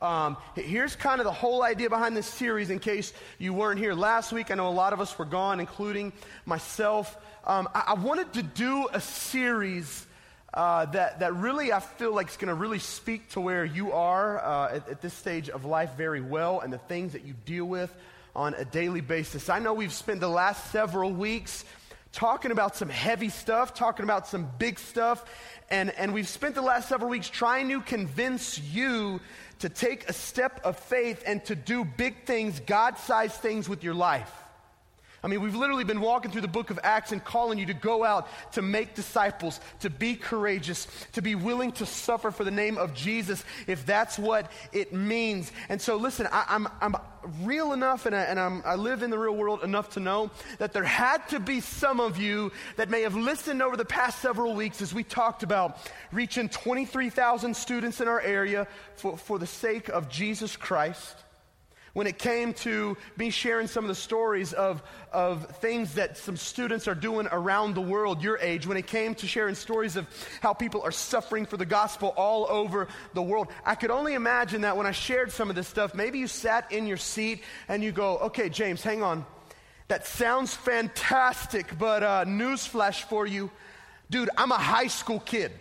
Um, here's kind of the whole idea behind this series in case you weren't here last week. I know a lot of us were gone, including myself. Um, I, I, wanted to do a series uh, that, that really I feel like is going to really speak to where you are uh, at, at this stage of life very well and the things that you deal with on a daily basis. I know we've spent the last several weeks talking about some heavy stuff, talking about some big stuff, and, and we've spent the last several weeks trying to convince you to take a step of faith and to do big things, God sized things with your life. I mean, we've literally been walking through the book of Acts and calling you to go out to make disciples, to be courageous, to be willing to suffer for the name of Jesus, if that's what it means. And so, listen, I, am I'm, I'm real enough and, I, and I'm, I live in the real world enough to know that there had to be some of you that may have listened over the past several weeks as we talked about reaching 23,000 students in our area for, for the sake of Jesus Christ when it came to me sharing some of the stories of, of things that some students are doing around the world, your age, when it came to sharing stories of how people are suffering for the gospel all over the world, I could only imagine that when I shared some of this stuff, maybe you sat in your seat and you go, okay, James, hang on. That sounds fantastic, but uh, newsflash for you. Dude, I'm a high school kid.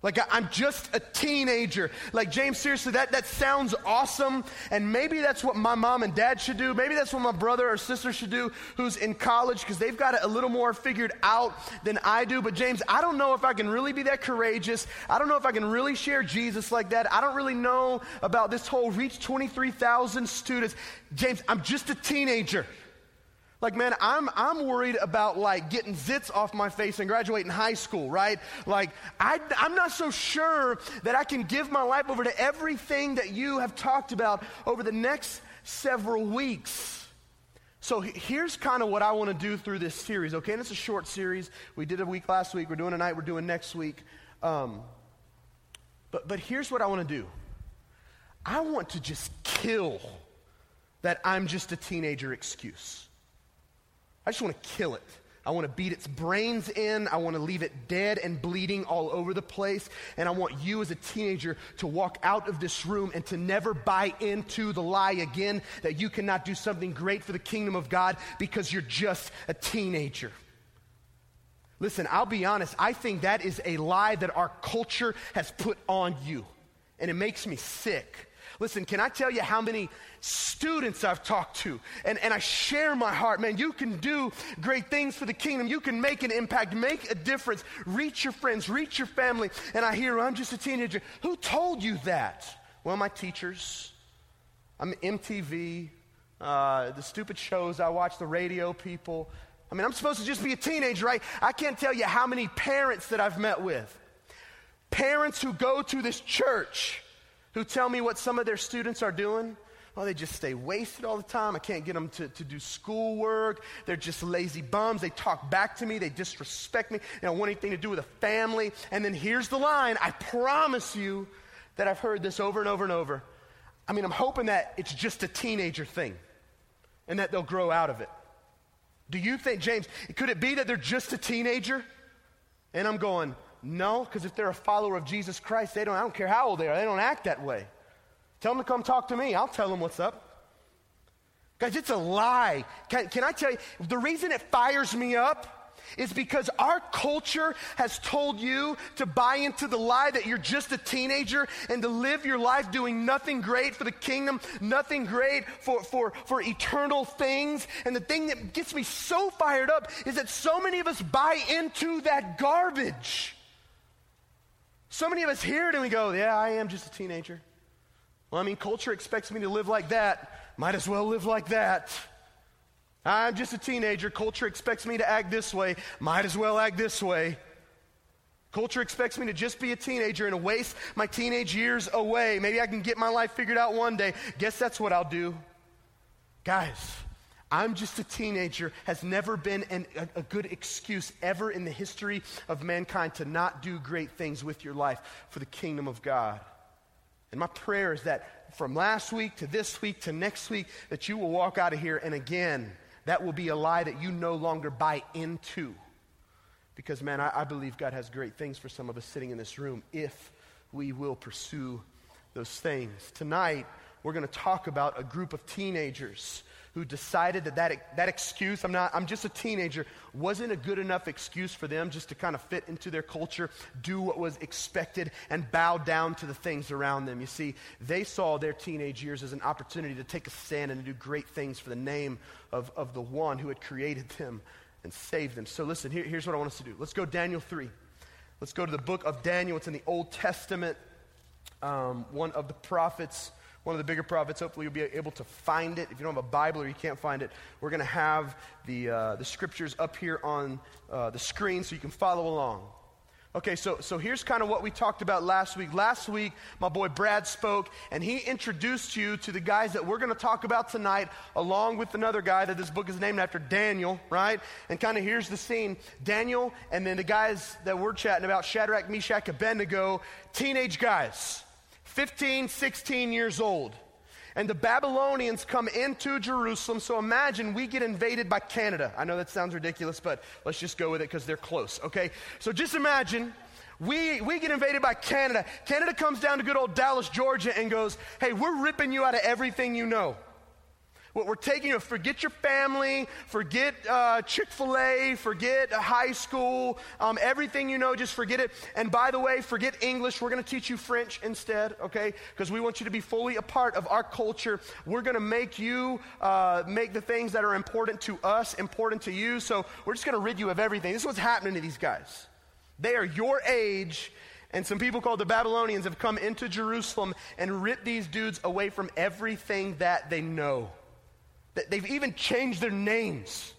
Like, I'm just a teenager. Like, James, seriously, that, that sounds awesome. And maybe that's what my mom and dad should do. Maybe that's what my brother or sister should do who's in college because they've got it a little more figured out than I do. But, James, I don't know if I can really be that courageous. I don't know if I can really share Jesus like that. I don't really know about this whole reach 23,000 students. James, I'm just a teenager. Like, man, I'm, I'm worried about like getting zits off my face and graduating high school, right? Like, I, I'm not so sure that I can give my life over to everything that you have talked about over the next several weeks. So here's kind of what I want to do through this series, okay? And it's a short series. We did a week last week. We're doing a night. We're doing next week. Um, but, but here's what I want to do I want to just kill that I'm just a teenager excuse. I just want to kill it. I want to beat its brains in. I want to leave it dead and bleeding all over the place. And I want you as a teenager to walk out of this room and to never buy into the lie again that you cannot do something great for the kingdom of God because you're just a teenager. Listen, I'll be honest. I think that is a lie that our culture has put on you. And it makes me sick. Listen, can I tell you how many students I've talked to? And, and I share my heart. Man, you can do great things for the kingdom. You can make an impact, make a difference, reach your friends, reach your family. And I hear, I'm just a teenager. Who told you that? Well, my teachers. I'm MTV, uh, the stupid shows I watch, the radio people. I mean, I'm supposed to just be a teenager, right? I can't tell you how many parents that I've met with. Parents who go to this church who tell me what some of their students are doing. Well, they just stay wasted all the time. I can't get them to, to do schoolwork. They're just lazy bums. They talk back to me. They disrespect me. They don't want anything to do with a family. And then here's the line I promise you that I've heard this over and over and over. I mean, I'm hoping that it's just a teenager thing and that they'll grow out of it. Do you think, James, could it be that they're just a teenager? And I'm going, no, because if they're a follower of Jesus Christ, they don't, I don't care how old they are, they don't act that way. Tell them to come talk to me. I'll tell them what's up. Guys, it's a lie. Can, can I tell you, the reason it fires me up is because our culture has told you to buy into the lie that you're just a teenager and to live your life doing nothing great for the kingdom, nothing great for, for, for eternal things. And the thing that gets me so fired up is that so many of us buy into that garbage. So many of us hear it and we go, Yeah, I am just a teenager. Well, I mean, culture expects me to live like that. Might as well live like that. I'm just a teenager. Culture expects me to act this way. Might as well act this way. Culture expects me to just be a teenager and waste my teenage years away. Maybe I can get my life figured out one day. Guess that's what I'll do. Guys, I'm just a teenager has never been an, a, a, good excuse ever in the history of mankind to not do great things with your life for the kingdom of God. And my prayer is that from last week to this week to next week, that you will walk out of here and again, that will be a lie that you no longer buy into. Because, man, I, I believe God has great things for some of us sitting in this room if we will pursue those things. Tonight, we're going to talk about a group of teenagers who decided that that, that excuse, I'm, not, I'm just a teenager, wasn't a good enough excuse for them just to kind of fit into their culture, do what was expected, and bow down to the things around them. You see, they saw their teenage years as an opportunity to take a stand and to do great things for the name of, of the one who had created them and saved them. So listen, here, here's what I want us to do. Let's go Daniel 3. Let's go to the book of Daniel. It's in the Old Testament, um, one of the prophets one of the bigger prophets. Hopefully, you'll be able to find it. If you don't have a Bible or you can't find it, we're going to have the, uh, the scriptures up here on uh, the screen so you can follow along. Okay, so, so here's kind of what we talked about last week. Last week, my boy Brad spoke, and he introduced you to the guys that we're going to talk about tonight, along with another guy that this book is named after, Daniel, right? And kind of here's the scene Daniel, and then the guys that we're chatting about, Shadrach, Meshach, Abednego, teenage guys. 15, 16 years old. And the Babylonians come into Jerusalem. So imagine we get invaded by Canada. I know that sounds ridiculous, but let's just go with it because they're close, okay? So just imagine we, we get invaded by Canada. Canada comes down to good old Dallas, Georgia, and goes, hey, we're ripping you out of everything you know. What we're taking, you forget your family, forget uh, Chick fil A, forget high school, um, everything you know, just forget it. And by the way, forget English. We're going to teach you French instead, okay? Because we want you to be fully a part of our culture. We're going to make you uh, make the things that are important to us important to you. So we're just going to rid you of everything. This is what's happening to these guys. They are your age. And some people called the Babylonians have come into Jerusalem and ripped these dudes away from everything that they know. They've even changed their names.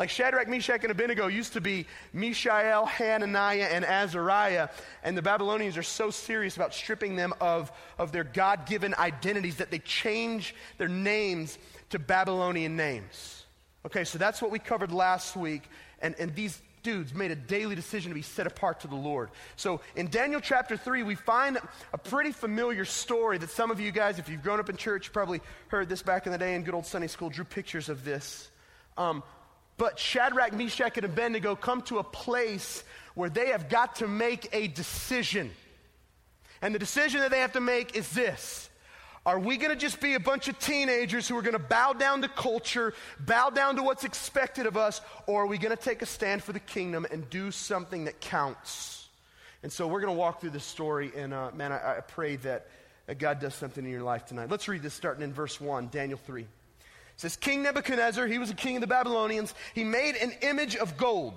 Like Shadrach, Meshach, and Abednego used to be Mishael, Hananiah, and Azariah. And the Babylonians are so serious about stripping them of, of their God given identities that they change their names to Babylonian names. Okay, so that's what we covered last week. And, and these dudes made a daily decision to be set apart to the Lord. So in Daniel chapter 3, we find a pretty familiar story that some of you guys, if you've grown up in church, probably heard this back in the day in good old Sunday school, drew pictures of this. Um, but Shadrach, Meshach, and Abednego come to a place where they have got to make a decision. And the decision that they have to make is this are we going to just be a bunch of teenagers who are going to bow down to culture, bow down to what's expected of us, or are we going to take a stand for the kingdom and do something that counts? And so we're going to walk through this story, and uh, man, I, I pray that, God does something in your life tonight. Let's read this starting in verse 1, Daniel 3. It says, King Nebuchadnezzar, he was a king of the Babylonians, he made an image of gold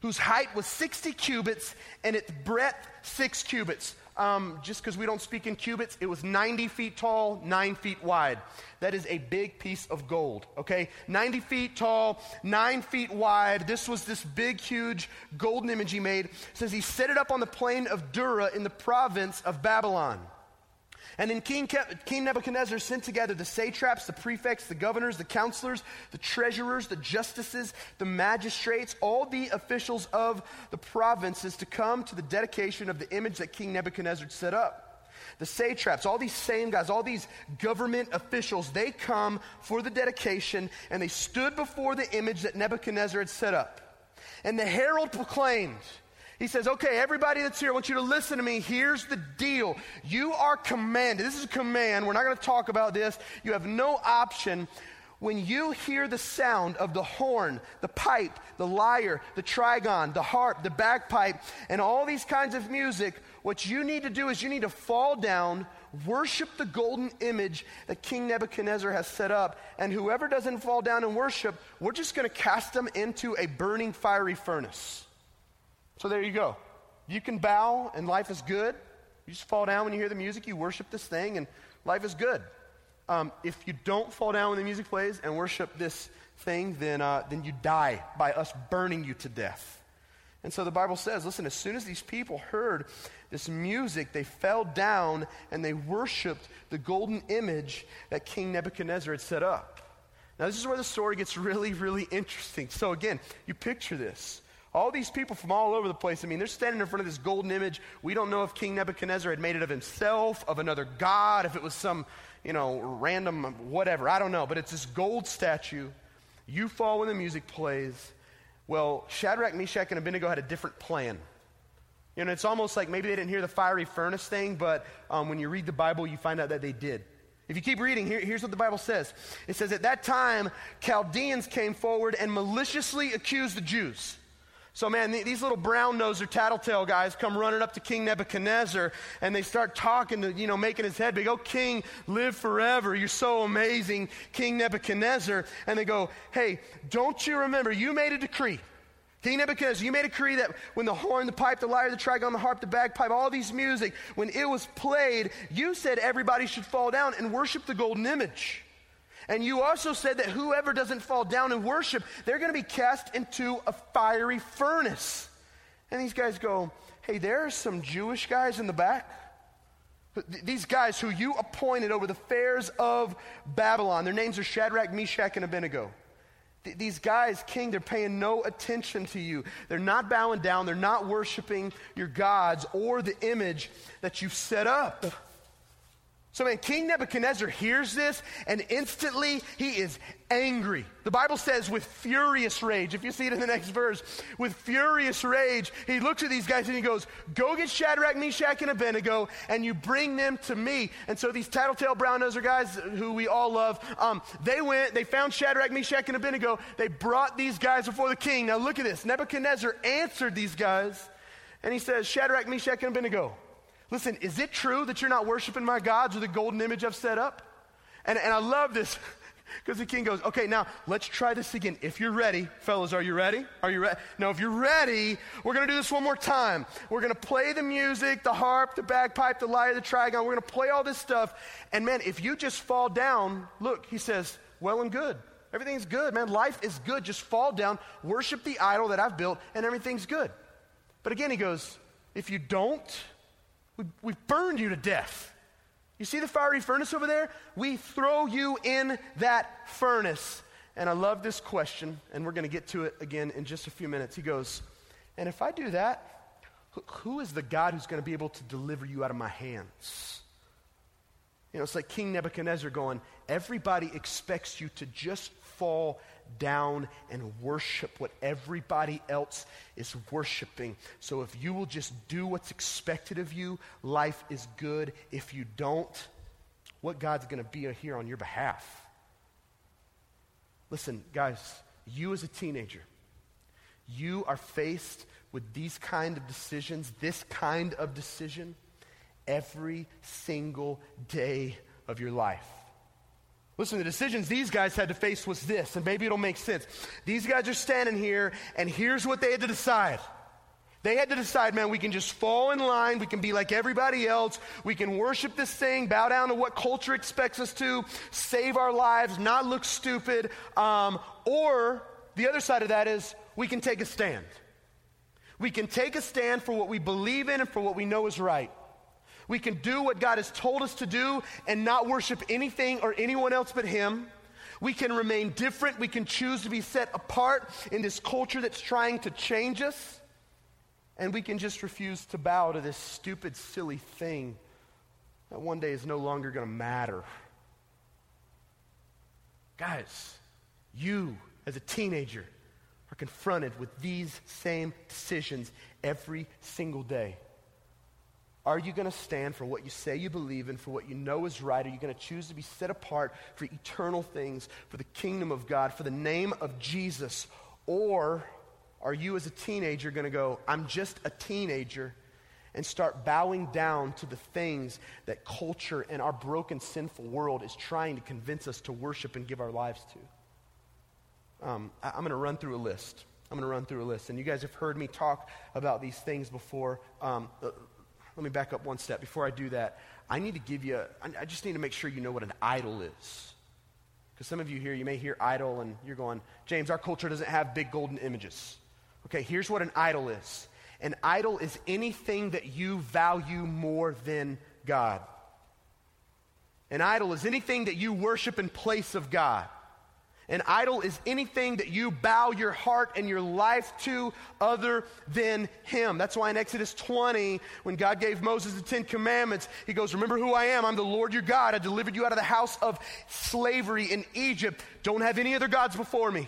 whose height was 60 cubits and its breadth 6 cubits um, just because we don't speak in cubits, it was 90 feet tall, 9 feet wide. That is a big piece of gold, okay? 90 feet tall, 9 feet wide. This was this big, huge golden image he made. It says he set it up on the plain of Dura in the province of Babylon. And then King, King Nebuchadnezzar sent together the satraps, the prefects, the governors, the counselors, the treasurers, the justices, the magistrates, all the officials of the provinces to come to the dedication of the image that King Nebuchadnezzar set up. The satraps, all these same guys, all these government officials, they come for the dedication and they stood before the image that Nebuchadnezzar had set up. And the herald proclaimed, he says, Okay, everybody that's here, I want you to listen to me. Here's the deal. You are commanded. This is a command. We're not going to talk about this. You have no option. When you hear the sound of the horn, the pipe, the lyre, the trigon, the harp, the bagpipe, and all these kinds of music, what you need to do is you need to fall down, worship the golden image that King Nebuchadnezzar has set up. And whoever doesn't fall down and worship, we're just going to cast them into a burning fiery furnace. So there you go. You can bow and life is good. You just fall down when you hear the music, you worship this thing, and life is good. Um, if you don't fall down when the music plays and worship this thing, then, uh, then you die by us burning you to death. And so the Bible says, listen, as soon as these people heard this music, they fell down and they worshiped the golden image that King Nebuchadnezzar had set up. Now, this is where the story gets really, really interesting. So, again, you picture this. All these people from all over the place, I mean, they're standing in front of this golden image. We don't know if King Nebuchadnezzar had made it of himself, of another god, if it was some, you know, random whatever. I don't know. But it's this gold statue. You fall when the music plays. Well, Shadrach, Meshach, and Abednego had a different plan. You know, it's almost like maybe they didn't hear the fiery furnace thing, but um, when you read the Bible, you find out that they did. If you keep reading, here, here's what the Bible says it says, At that time, Chaldeans came forward and maliciously accused the Jews. So, man, these little brown nose or tattletale guys come running up to King Nebuchadnezzar and they start talking to, you know, making his head big. Oh, King, live forever. You're so amazing, King Nebuchadnezzar. And they go, Hey, don't you remember? You made a decree. King Nebuchadnezzar, you made a decree that when the horn, the pipe, the lyre, the trigon, the harp, the bagpipe, all these music, when it was played, you said everybody should fall down and worship the golden image. And you also said that whoever doesn't fall down and worship, they're going to be cast into a fiery furnace. And these guys go, hey, there are some Jewish guys in the back. These guys who you appointed over the fairs of Babylon, their names are Shadrach, Meshach, and Abednego. Th- these guys, king, they're paying no attention to you. They're not bowing down. They're not worshiping your gods or the image that you've set up. So, man, King Nebuchadnezzar hears this and instantly he is angry. The Bible says with furious rage. If you see it in the next verse, with furious rage, he looks at these guys and he goes, Go get Shadrach, Meshach, and Abednego and you bring them to me. And so these tattletale brown noser guys who we all love, um, they went, they found Shadrach, Meshach, and Abednego. They brought these guys before the king. Now look at this. Nebuchadnezzar answered these guys and he says, Shadrach, Meshach, and Abednego. Listen, is it true that you're not worshiping my gods or the golden image I've set up? And, and I love this because the king goes, okay, now let's try this again. If you're ready, fellas, are you ready? Are you ready? No, if you're ready, we're going to do this one more time. We're going to play the music, the harp, the bagpipe, the lyre, the trigon. We're going to play all this stuff. And man, if you just fall down, look, he says, well and good. Everything's good, man. Life is good. Just fall down, worship the idol that I've built, and everything's good. But again, he goes, if you don't, we, we've burned you to death. You see the fiery furnace over there? We throw you in that furnace. And I love this question, and we're going to get to it again in just a few minutes. He goes, And if I do that, who is the God who's going to be able to deliver you out of my hands? You know, it's like King Nebuchadnezzar going, Everybody expects you to just fall down and worship what everybody else is worshiping. So if you will just do what's expected of you, life is good. If you don't, what God's going to be here on your behalf? Listen, guys, you as a teenager, you are faced with these kind of decisions, this kind of decision, every single day of your life. Listen, the decisions these guys had to face was this, and maybe it'll make sense. These guys are standing here, and here's what they had to decide. They had to decide, man, we can just fall in line. We can be like everybody else. We can worship this thing, bow down to what culture expects us to, save our lives, not look stupid. Um, or the other side of that is we can take a stand. We can take a stand for what we believe in and for what we know is right. We can do what God has told us to do and not worship anything or anyone else but Him. We can remain different. We can choose to be set apart in this culture that's trying to change us. And we can just refuse to bow to this stupid, silly thing that one day is no longer going to matter. Guys, you as a teenager are confronted with these same decisions every single day. Are you going to stand for what you say you believe in, for what you know is right? Are you going to choose to be set apart for eternal things, for the kingdom of God, for the name of Jesus? Or are you, as a teenager, going to go, I'm just a teenager, and start bowing down to the things that culture and our broken, sinful world is trying to convince us to worship and give our lives to? Um, I, I'm going to run through a list. I'm going to run through a list. And you guys have heard me talk about these things before. Um, let me back up one step. Before I do that, I need to give you, I just need to make sure you know what an idol is. Because some of you here, you may hear idol and you're going, James, our culture doesn't have big golden images. Okay, here's what an idol is an idol is anything that you value more than God. An idol is anything that you worship in place of God. An idol is anything that you bow your heart and your life to other than Him. That's why in Exodus 20, when God gave Moses the Ten Commandments, He goes, Remember who I am. I'm the Lord your God. I delivered you out of the house of slavery in Egypt. Don't have any other gods before me.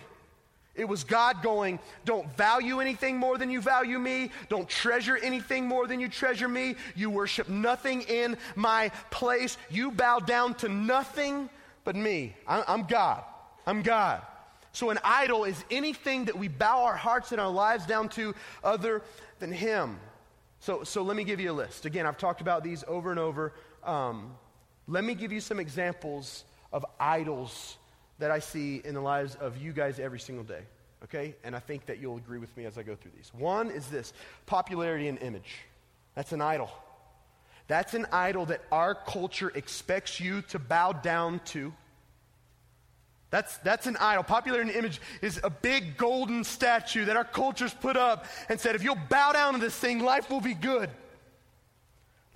It was God going, Don't value anything more than you value me. Don't treasure anything more than you treasure me. You worship nothing in my place. You bow down to nothing but me. I'm God. I'm God. So, an idol is anything that we bow our hearts and our lives down to other than Him. So, so let me give you a list. Again, I've talked about these over and over. Um, let me give you some examples of idols that I see in the lives of you guys every single day. Okay? And I think that you'll agree with me as I go through these. One is this popularity and image. That's an idol. That's an idol that our culture expects you to bow down to. That's, that's an idol. Popularity and image is a big golden statue that our culture's put up and said, if you'll bow down to this thing, life will be good.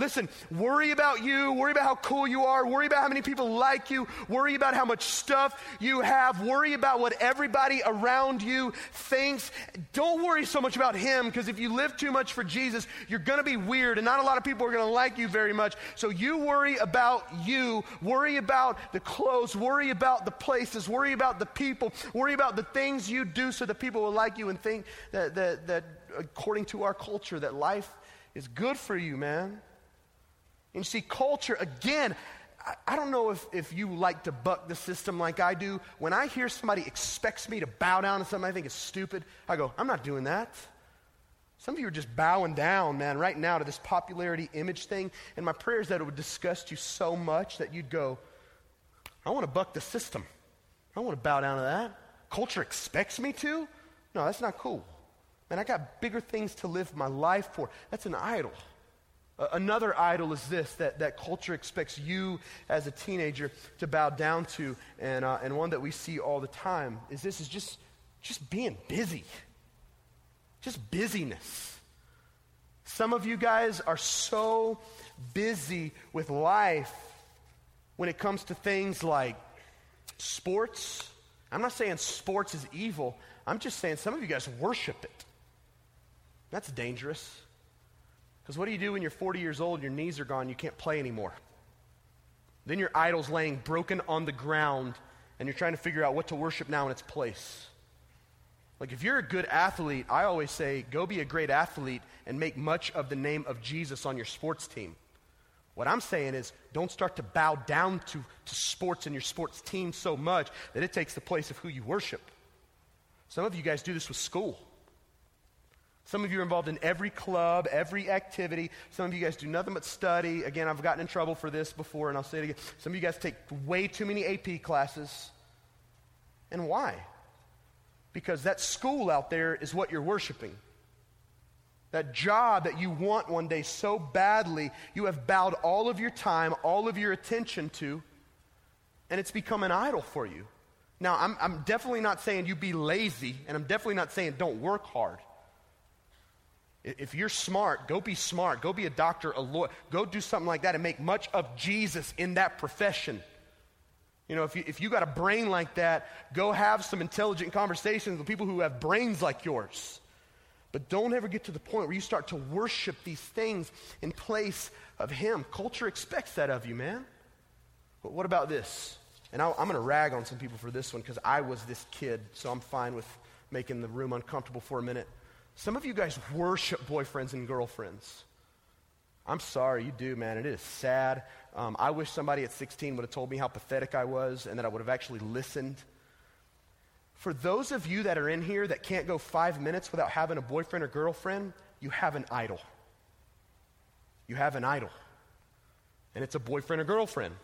Listen, worry about you, worry about how cool you are, worry about how many people like you, worry about how much stuff you have, worry about what everybody around you thinks. Don't worry so much about him because if you live too much for Jesus, you're going to be weird and not a lot of people are going to like you very much. So you worry about you, worry about the clothes, worry about the places, worry about the people, worry about the things you do so that people will like you and think that, that, that according to our culture, that life is good for you, man. And you see, culture, again, I, don't know if, if you like to buck the system like I do. When I hear somebody expects me to bow down to something I think is stupid, I go, I'm not doing that. Some of you are just bowing down, man, right now to this popularity image thing. And my prayer is that it would disgust you so much that you'd go, I want to buck the system. I want to bow down to that. Culture expects me to? No, that's not cool. Man, I got bigger things to live my life for. That's an idol. Another idol is this that, that culture expects you as a teenager to bow down to, and, uh, and one that we see all the time is this is just, just being busy. Just busyness. Some of you guys are so busy with life when it comes to things like sports. I'm not saying sports is evil. I'm just saying some of you guys worship it. That's dangerous. Because what do you do when you're 40 years old, your knees are gone, you can't play anymore? Then your idol's laying broken on the ground, and you're trying to figure out what to worship now in its place. Like, if you're a good athlete, I always say, go be a great athlete and make much of the name of Jesus on your sports team. What I'm saying is, don't start to bow down to, to sports and your sports team so much that it takes the place of who you worship. Some of you guys do this with school. Some of you are involved in every club, every activity. Some of you guys do nothing but study. Again, I've gotten in trouble for this before, and I'll say it again. Some of you guys take way too many AP classes. And why? Because that school out there is what you're worshiping. That job that you want one day so badly, you have bowed all of your time, all of your attention to, and it's become an idol for you. Now, I'm, I'm definitely not saying you be lazy, and I'm definitely not saying don't work hard. If you're smart, go be smart. Go be a doctor, a lawyer. Go do something like that and make much of Jesus in that profession. You know, if you, if you got a brain like that, go have some intelligent conversations with people who have brains like yours. But don't ever get to the point where you start to worship these things in place of Him. Culture expects that of you, man. But what about this? And i am going to rag on some people for this one because I was this kid, so I'm fine with making the room uncomfortable for a minute. Some of you guys worship boyfriends and girlfriends. I'm sorry, you do, man. It is sad. Um, I wish somebody at 16 would have told me how pathetic I was and that I would have actually listened. For those of you that are in here that can't go five minutes without having a boyfriend or girlfriend, you have an idol. You have an idol. And it's a boyfriend or girlfriend.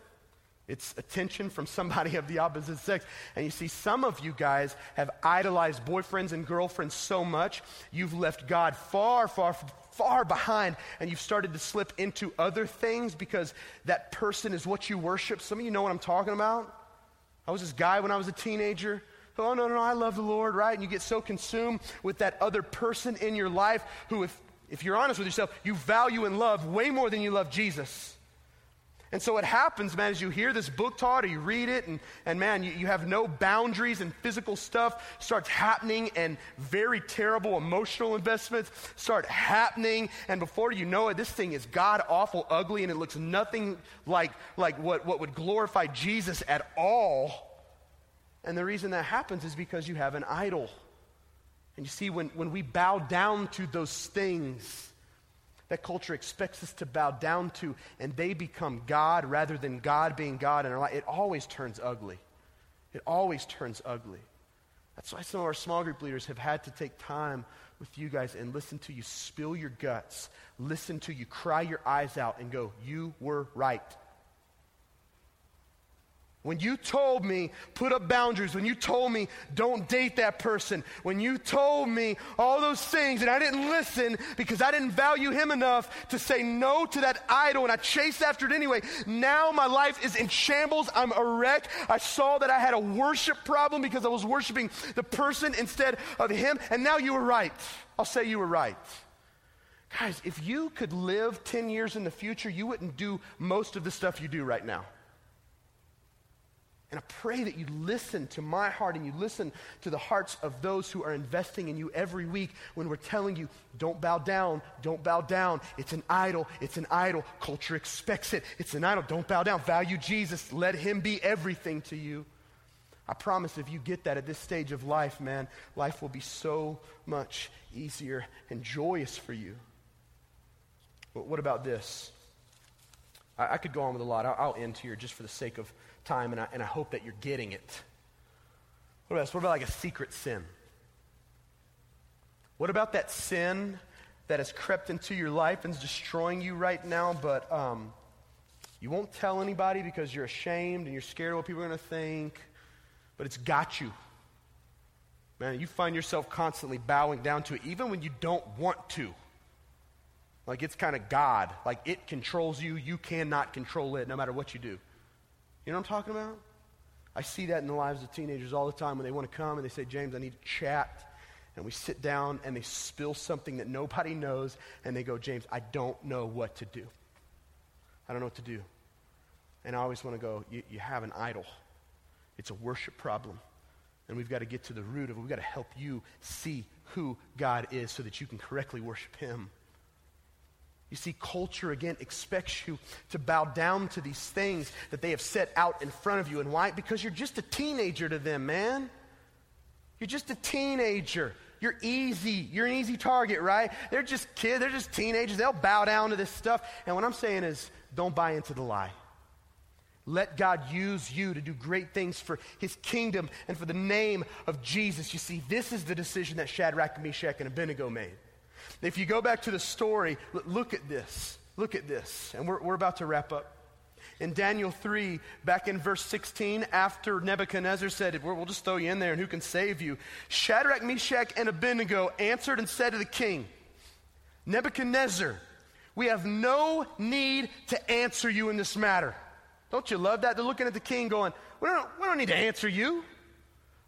It's attention from somebody of the opposite sex. And you see, some of you guys have idolized boyfriends and girlfriends so much, you've left God far, far, far behind, and you've started to slip into other things because that person is what you worship. Some of you know what I'm talking about. I was this guy when I was a teenager. Oh, no, no, no, I love the Lord, right? And you get so consumed with that other person in your life who, if, if you're honest with yourself, you value and love way more than you love Jesus. And so what happens, man, is you hear this book taught or you read it, and, and man, you, you have no boundaries, and physical stuff starts happening, and very terrible emotional investments start happening. And before you know it, this thing is god awful ugly, and it looks nothing like, like what, what would glorify Jesus at all. And the reason that happens is because you have an idol. And you see, when, when we bow down to those things that culture expects us to bow down to, and they become God rather than God being God in our life, it always turns ugly. It always turns ugly. That's why some of our small group leaders have had to take time with you guys and listen to you spill your guts, listen to you cry your eyes out, and go, You were right. When you told me, put up boundaries, when you told me, don't date that person, when you told me all those things and I didn't listen because I didn't value him enough to say no to that idol and I chased after it anyway, now my life is in shambles. I'm a wreck. I saw that I had a worship problem because I was worshiping the person instead of him, and now you were right. I'll say you were right. Guys, if you could live 10 years in the future, you wouldn't do most of the stuff you do right now. And I pray that you listen to my heart and you listen to the hearts of those who are investing in you every week when we're telling you, don't bow down, don't bow down. It's an idol, it's an idol. Culture expects it. It's an idol. Don't bow down. Value Jesus. Let him be everything to you. I promise if you get that at this stage of life, man, life will be so much easier and joyous for you. But what about this? I, I could go on with a lot. I'll, I'll end here just for the sake of time, and I, and I hope that you're getting it. What about, what about like a secret sin? What about that sin that has crept into your life and is destroying you right now, but um, you won't tell anybody because you're ashamed and you're scared of what people are going to think, but it's got you. Man, you find yourself constantly bowing down to it, even when you don't want to. Like it's kind of God. Like it controls you. You cannot control it no matter what you do. You know what I'm talking about? I see that in the lives of teenagers all the time when they want to come and they say, James, I need to chat. And we sit down and they spill something that nobody knows and they go, James, I don't know what to do. I don't know what to do. And I always want to go, you, have an idol. It's a worship problem. And we've got to get to the root of it. We've got to help you see who God is so that you can correctly worship Him. You see, culture again expects you to bow down to these things that they have set out in front of you. And why? Because you're just a teenager to them, man. You're just a teenager. You're easy. You're an easy target, right? They're just kids. They're just teenagers. They'll bow down to this stuff. And what I'm saying is, don't buy into the lie. Let God use you to do great things for his kingdom and for the name of Jesus. You see, this is the decision that Shadrach, Meshach, and Abednego made. If you go back to the story, look at this. Look at this. And we're, we're about to wrap up. In Daniel 3, back in verse 16, after Nebuchadnezzar said, We'll just throw you in there and who can save you? Shadrach, Meshach, and Abednego answered and said to the king, Nebuchadnezzar, we have no need to answer you in this matter. Don't you love that? They're looking at the king going, We don't, we don't need to answer you.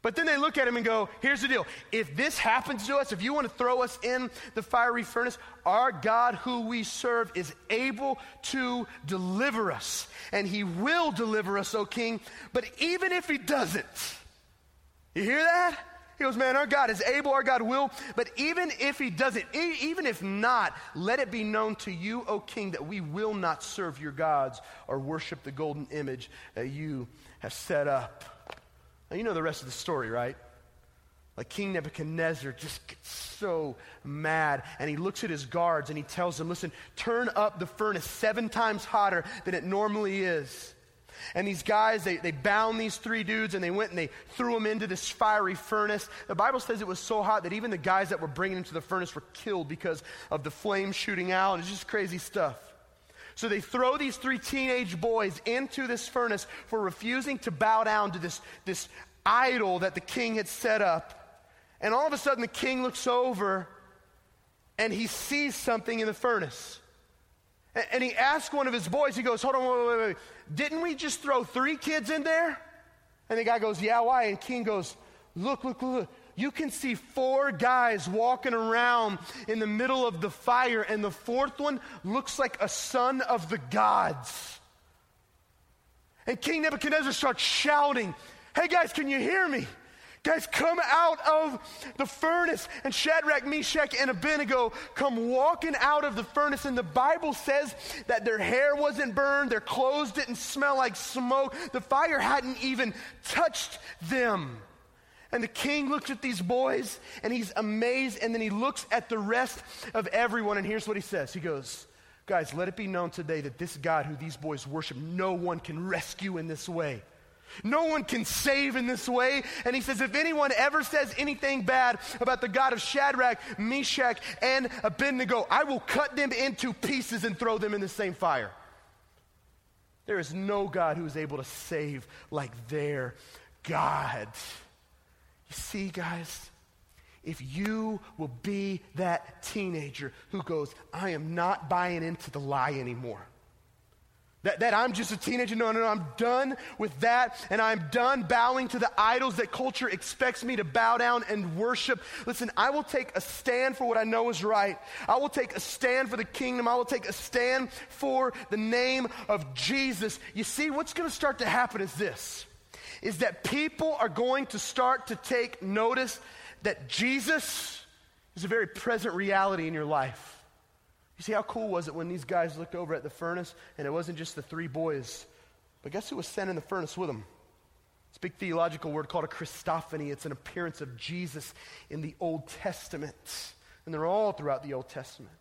But then they look at him and go, here's the deal. If this happens to us, if you want to throw us in the fiery furnace, our God who we serve is able to deliver us. And he will deliver us, O king. But even if he doesn't, you hear that? He goes, man, our God is able, our God will. But even if he doesn't, even if not, let it be known to you, O king, that we will not serve your gods or worship the golden image that you have set up. Now, you know the rest of the story, right? Like King Nebuchadnezzar just gets so mad, and he looks at his guards and he tells them, Listen, turn up the furnace seven times hotter than it normally is. And these guys, they, they bound these three dudes and they went and they threw them into this fiery furnace. The Bible says it was so hot that even the guys that were bringing them to the furnace were killed because of the flames shooting out. It's just crazy stuff. So they throw these three teenage boys into this furnace for refusing to bow down to this, this idol that the king had set up. And all of a sudden, the king looks over and he sees something in the furnace. And, and he asks one of his boys, he goes, Hold on, wait, wait, wait. Didn't we just throw three kids in there? And the guy goes, Yeah, why? And King goes, Look, look, look you can see four guys walking around in the middle of the fire, and the fourth one looks like a son of the gods. And King Nebuchadnezzar starts shouting, Hey guys, can you hear me? Guys, come out of the furnace. And Shadrach, Meshach, and Abednego come walking out of the furnace. And the Bible says that their hair wasn't burned, their clothes didn't smell like smoke, the fire hadn't even touched them. And the king looks at these boys and he's amazed. And then he looks at the rest of everyone. And here's what he says He goes, Guys, let it be known today that this God who these boys worship, no one can rescue in this way. No one can save in this way. And he says, if anyone ever says anything bad about the God of Shadrach, Meshach, and Abednego, I will cut them into pieces and throw them in the same fire. There is no God who is able to save like their God. See, guys, if you will be that teenager who goes, I am not buying into the lie anymore. That, that I'm just a teenager. No, no, no. I'm done with that. And I'm done bowing to the idols that culture expects me to bow down and worship. Listen, I will take a stand for what I know is right. I will take a stand for the kingdom. I will take a stand for the name of Jesus. You see, what's going to start to happen is this is that people are going to start to take notice that Jesus is a very present reality in your life. You see, how cool was it when these guys looked over at the furnace and it wasn't just the three boys, but guess who was sent in the furnace with them? It's a big theological word called a Christophany. It's an appearance of Jesus in the Old Testament. And they're all throughout the Old Testament.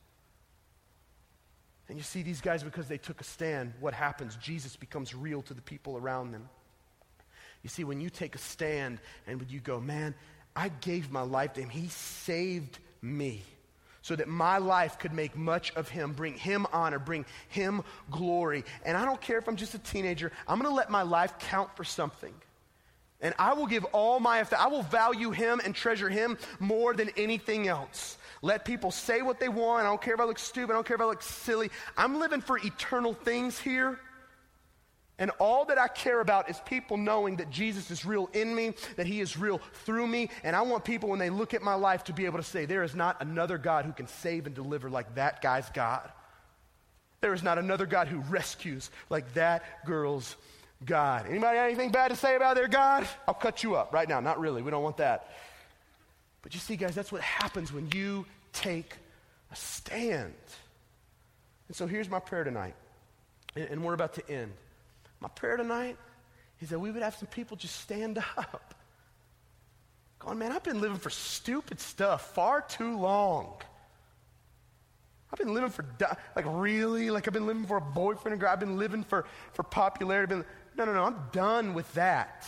And you see, these guys, because they took a stand, what happens? Jesus becomes real to the people around them. You see, when you take a stand and when you go, man, I gave my life to him, he saved me so that my life could make much of him, bring him honor, bring him glory. And I don't care if I'm just a teenager, I'm going to let my life count for something. And I will give all my, I will value him and treasure him more than anything else. Let people say what they want. I don't care if I look stupid. I don't care if I look silly. I'm living for eternal things here. And all that I care about is people knowing that Jesus is real in me, that he is real through me. And I want people, when they look at my life, to be able to say, there is not another God who can save and deliver like that guy's God. There is not another God who rescues like that girl's God. Anybody anything bad to say about their God? I'll cut you up right now. Not really. We don't want that. But you see, guys, that's what happens when you take a stand. And so here's my prayer tonight. And, and we're about to end. My prayer tonight is that we would have some people just stand up. Going, man, I've been living for stupid stuff far too long. I've been living for, like, really? Like, I've been living for a boyfriend and girl. I've been living for, for popularity. Been, no, no, no, I'm done with that.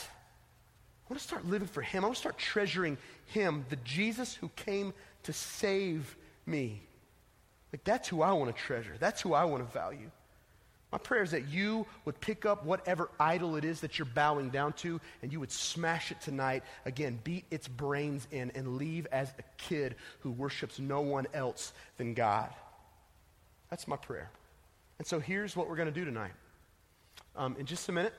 I want to start living for Him. I want to start treasuring Him, the Jesus who came to save me. Like, that's who I want to treasure. That's who I want to value. My prayer is that you would pick up whatever idol it is that you're bowing down to and you would smash it tonight. Again, beat its brains in and leave as a kid who worships no one else than God. That's my prayer. And so here's what we're going to do tonight. Um, in just a minute,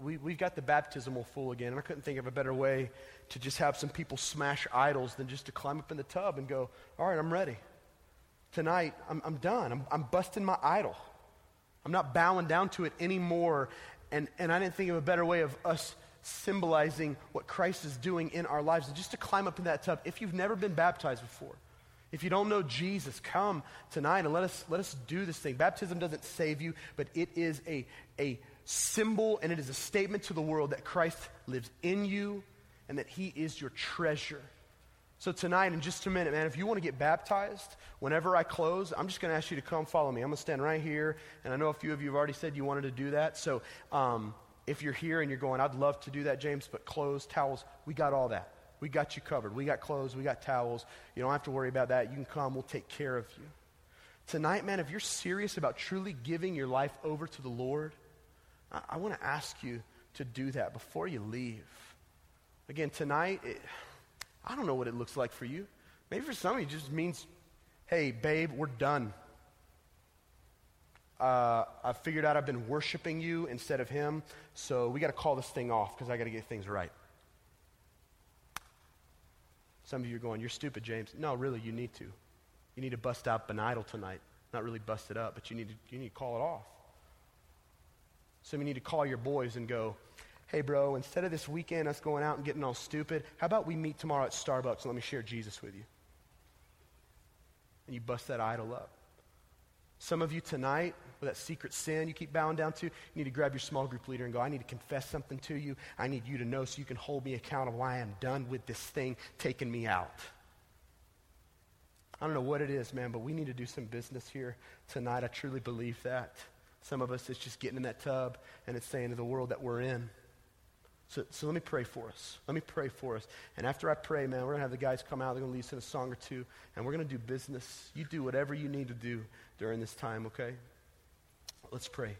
we, we've got the baptismal full again, and I couldn't think of a better way to just have some people smash idols than just to climb up in the tub and go, All right, I'm ready. Tonight, I'm, I'm done. I'm, I'm busting my idol. I'm not bowing down to it anymore. And, and I didn't think of a better way of us symbolizing what Christ is doing in our lives. And just to climb up in that tub, if you've never been baptized before, if you don't know Jesus, come tonight and let us, let us do this thing. Baptism doesn't save you, but it is a, a symbol and it is a statement to the world that Christ lives in you and that he is your treasure. So, tonight, in just a minute, man, if you want to get baptized, whenever I close, I'm just going to ask you to come follow me. I'm going to stand right here. And I know a few of you have already said you wanted to do that. So, um, if you're here and you're going, I'd love to do that, James, but clothes, towels, we got all that. We got you covered. We got clothes, we got towels. You don't have to worry about that. You can come, we'll take care of you. Tonight, man, if you're serious about truly giving your life over to the Lord, I, I want to ask you to do that before you leave. Again, tonight, it, I don't know what it looks like for you. Maybe for some of you, it just means, hey, babe, we're done. Uh, I figured out I've been worshiping you instead of him, so we got to call this thing off because I got to get things right. Some of you are going, You're stupid, James. No, really, you need to. You need to bust out an idol tonight. Not really bust it up, but you need to, you need to call it off. Of you need to call your boys and go, hey, bro, instead of this weekend us going out and getting all stupid, how about we meet tomorrow at Starbucks and let me share Jesus with you? And you bust that idol up. Some of you tonight, with that secret sin you keep bowing down to, you need to grab your small group leader and go, I need to confess something to you. I need you to know so you can hold me accountable. Why I am done with this thing taking me out. I don't know what it is, man, but we need to do some business here tonight. I truly believe that. Some of us, it's just getting in that tub and it's saying to the world that we're in. So, so let me pray for us. Let me pray for us. And after I pray, man, we're going to have the guys come out. They're going to lead us in a song or two. And we're going to do business. You do whatever you need to do during this time, okay? Let's pray.